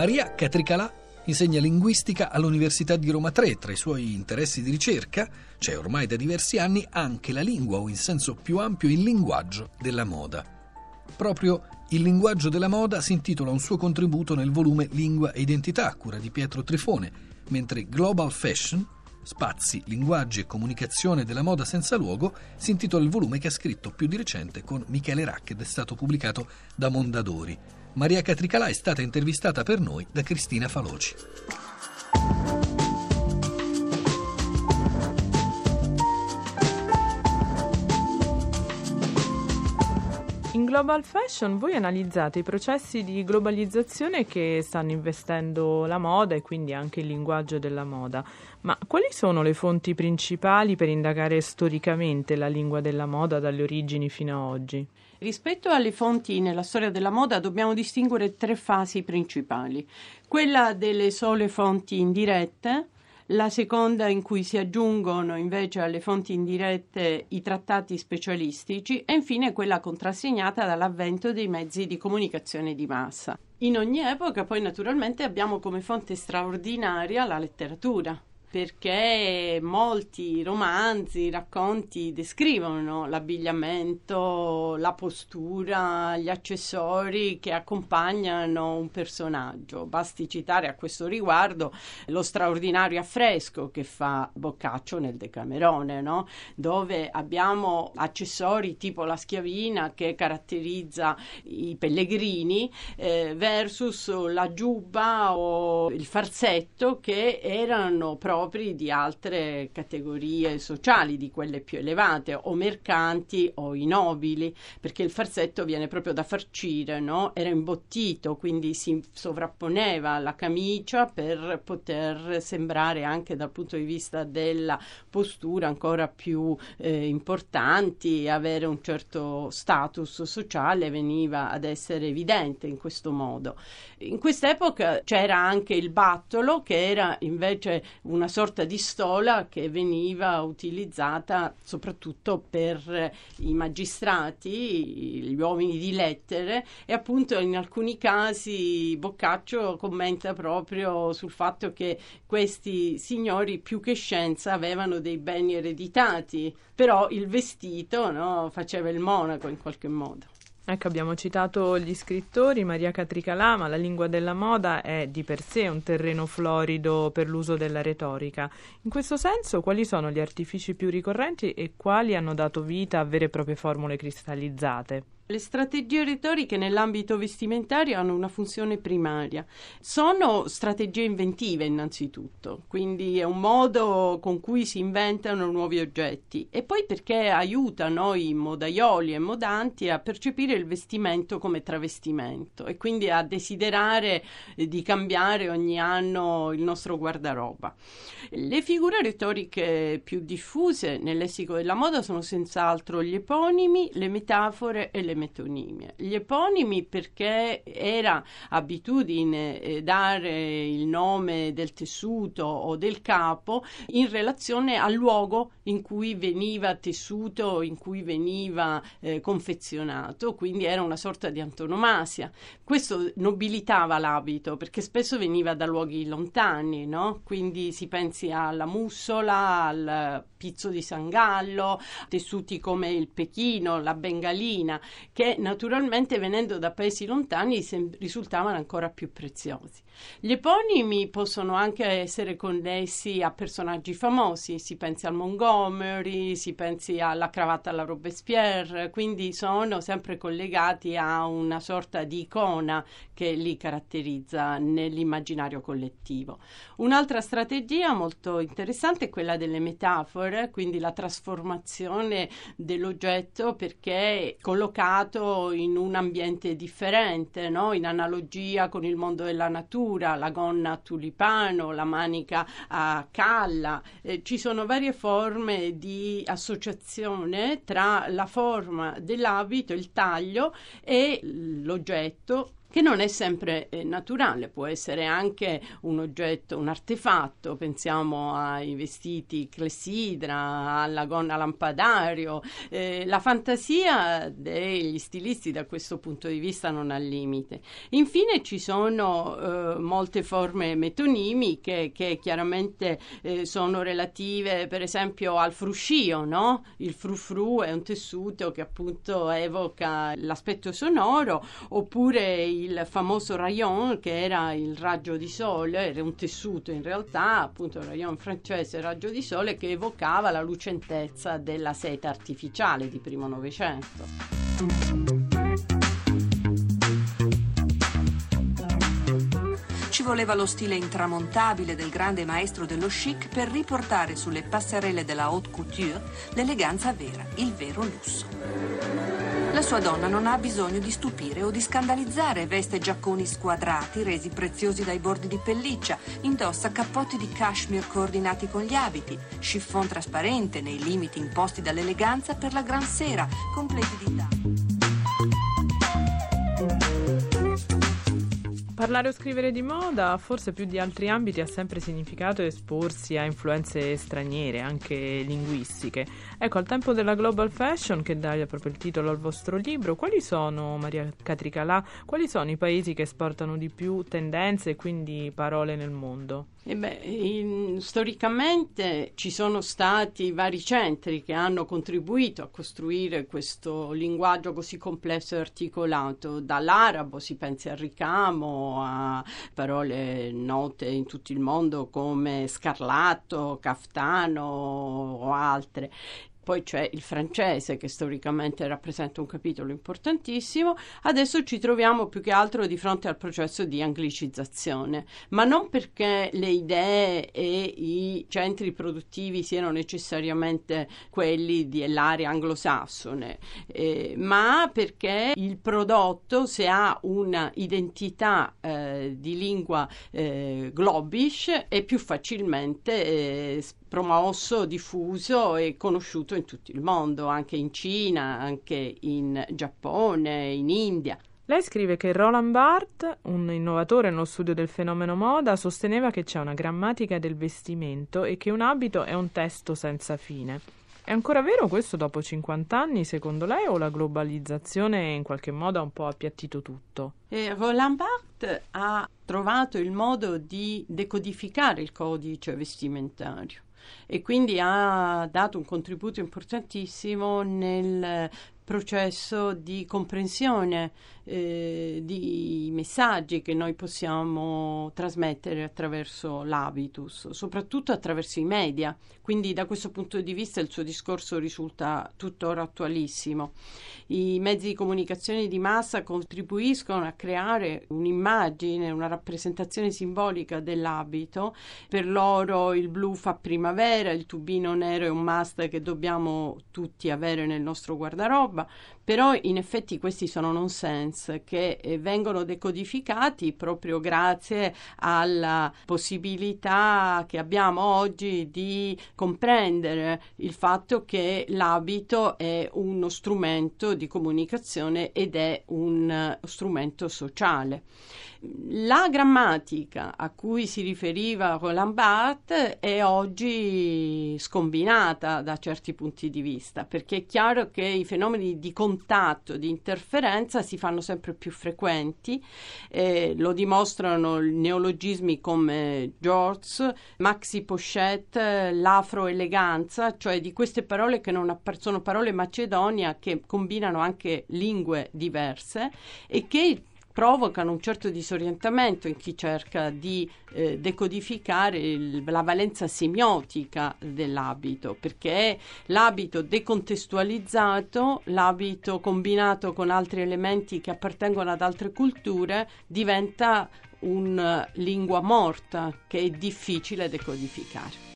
Maria Catricalà insegna linguistica all'Università di Roma 3. Tra i suoi interessi di ricerca c'è ormai da diversi anni anche la lingua o in senso più ampio il linguaggio della moda. Proprio il linguaggio della moda si intitola un suo contributo nel volume Lingua e Identità, a cura di Pietro Trifone, mentre Global Fashion, Spazi, linguaggi e comunicazione della moda senza luogo si intitola il volume che ha scritto più di recente con Michele Rack ed è stato pubblicato da Mondadori. Maria Catricalà è stata intervistata per noi da Cristina Faloci. In Global Fashion voi analizzate i processi di globalizzazione che stanno investendo la moda e quindi anche il linguaggio della moda. Ma quali sono le fonti principali per indagare storicamente la lingua della moda dalle origini fino a oggi? Rispetto alle fonti nella storia della moda dobbiamo distinguere tre fasi principali. Quella delle sole fonti indirette, la seconda in cui si aggiungono invece alle fonti indirette i trattati specialistici e infine quella contrassegnata dall'avvento dei mezzi di comunicazione di massa. In ogni epoca poi naturalmente abbiamo come fonte straordinaria la letteratura perché molti romanzi, racconti descrivono l'abbigliamento, la postura, gli accessori che accompagnano un personaggio. Basti citare a questo riguardo lo straordinario affresco che fa Boccaccio nel Decamerone, no? dove abbiamo accessori tipo la schiavina che caratterizza i pellegrini eh, versus la giubba o il farsetto che erano proprio propri di altre categorie sociali, di quelle più elevate, o mercanti o i nobili, perché il farsetto viene proprio da farcire, no? era imbottito, quindi si sovrapponeva alla camicia per poter sembrare anche dal punto di vista della postura ancora più eh, importanti, avere un certo status sociale veniva ad essere evidente in questo modo. In quest'epoca c'era anche il battolo che era invece una sorta di stola che veniva utilizzata soprattutto per i magistrati, gli uomini di lettere e appunto in alcuni casi Boccaccio commenta proprio sul fatto che questi signori più che scienza avevano dei beni ereditati, però il vestito no, faceva il monaco in qualche modo. Ecco, abbiamo citato gli scrittori, Maria Catricalà, ma la lingua della moda è di per sé un terreno florido per l'uso della retorica. In questo senso, quali sono gli artifici più ricorrenti e quali hanno dato vita a vere e proprie formule cristallizzate? Le strategie retoriche nell'ambito vestimentario hanno una funzione primaria. Sono strategie inventive innanzitutto, quindi è un modo con cui si inventano nuovi oggetti e poi perché aiutano i modaioli e modanti a percepire il vestimento come travestimento e quindi a desiderare di cambiare ogni anno il nostro guardaroba. Le figure retoriche più diffuse nel lessico della moda sono senz'altro gli eponimi, le metafore e le metonimie. Gli eponimi perché era abitudine eh, dare il nome del tessuto o del capo in relazione al luogo in cui veniva tessuto, in cui veniva eh, confezionato, quindi era una sorta di antonomasia. Questo nobilitava l'abito perché spesso veniva da luoghi lontani, no? quindi si pensi alla mussola, al pizzo di Sangallo, tessuti come il pechino, la bengalina, che naturalmente venendo da paesi lontani risultavano ancora più preziosi. Gli eponimi possono anche essere connessi a personaggi famosi, si pensi al Montgomery, si pensi alla cravatta alla Robespierre, quindi sono sempre collegati a una sorta di icona che li caratterizza nell'immaginario collettivo. Un'altra strategia molto interessante è quella delle metafore, quindi la trasformazione dell'oggetto perché è collocato in un ambiente differente, no? in analogia con il mondo della natura, la gonna a tulipano, la manica a calla. Eh, ci sono varie forme di associazione tra la forma dell'abito, il taglio e l'oggetto che non è sempre eh, naturale, può essere anche un oggetto, un artefatto, pensiamo ai vestiti clessidra, alla gonna lampadario. Eh, la fantasia degli stilisti da questo punto di vista non ha limite. Infine ci sono eh, molte forme metonimiche che chiaramente eh, sono relative per esempio al fruscio, no? Il frufru è un tessuto che appunto evoca l'aspetto sonoro, oppure il famoso rayon che era il raggio di sole, era un tessuto in realtà, appunto il rayon francese raggio di sole che evocava la lucentezza della seta artificiale di primo Novecento. Ci voleva lo stile intramontabile del grande maestro dello chic per riportare sulle passerelle della haute couture l'eleganza vera, il vero lusso. La sua donna non ha bisogno di stupire o di scandalizzare, veste giacconi squadrati resi preziosi dai bordi di pelliccia, indossa cappotti di cashmere coordinati con gli abiti, chiffon trasparente nei limiti imposti dall'eleganza per la gran sera, completi di tagli. Parlare o scrivere di moda, forse più di altri ambiti, ha sempre significato esporsi a influenze straniere, anche linguistiche. Ecco, al tempo della global fashion, che dà proprio il titolo al vostro libro, quali sono, Maria Catricalà, quali sono i paesi che esportano di più tendenze e quindi parole nel mondo? Eh beh, in, storicamente ci sono stati vari centri che hanno contribuito a costruire questo linguaggio così complesso e articolato. Dall'arabo si pensi al ricamo, a parole note in tutto il mondo come scarlatto, caftano o altre poi c'è il francese che storicamente rappresenta un capitolo importantissimo, adesso ci troviamo più che altro di fronte al processo di anglicizzazione, ma non perché le idee e i centri produttivi siano necessariamente quelli dell'area anglosassone, eh, ma perché il prodotto se ha un'identità eh, di lingua eh, globish è più facilmente eh, promosso, diffuso e conosciuto in tutto il mondo, anche in Cina, anche in Giappone, in India. Lei scrive che Roland Barthes, un innovatore nello studio del fenomeno moda, sosteneva che c'è una grammatica del vestimento e che un abito è un testo senza fine. È ancora vero questo dopo 50 anni, secondo lei, o la globalizzazione in qualche modo ha un po' appiattito tutto? Eh, Roland Barthes ha trovato il modo di decodificare il codice vestimentario e quindi ha dato un contributo importantissimo nel processo di comprensione eh, di messaggi che noi possiamo trasmettere attraverso l'habitus, soprattutto attraverso i media. Quindi da questo punto di vista il suo discorso risulta tuttora attualissimo. I mezzi di comunicazione di massa contribuiscono a creare un'immagine, una rappresentazione simbolica dell'abito. Per loro il blu fa primavera, il tubino nero è un must che dobbiamo tutti avere nel nostro guardaroba roba, però in effetti questi sono nonsense che eh, vengono decodificati proprio grazie alla possibilità che abbiamo oggi di comprendere il fatto che l'abito è uno strumento di comunicazione ed è un strumento sociale. La grammatica a cui si riferiva Roland Barthes è oggi scombinata da certi punti di vista, perché è chiaro che i fenomeni di contatto, di interferenza si fanno sempre più frequenti, eh, lo dimostrano neologismi come George, maxi pochette, l'afro-eleganza, cioè di queste parole che non sono parole macedonia che combinano anche lingue diverse e che provocano un certo disorientamento in chi cerca di eh, decodificare il, la valenza semiotica dell'abito, perché l'abito decontestualizzato, l'abito combinato con altri elementi che appartengono ad altre culture, diventa una lingua morta che è difficile decodificare.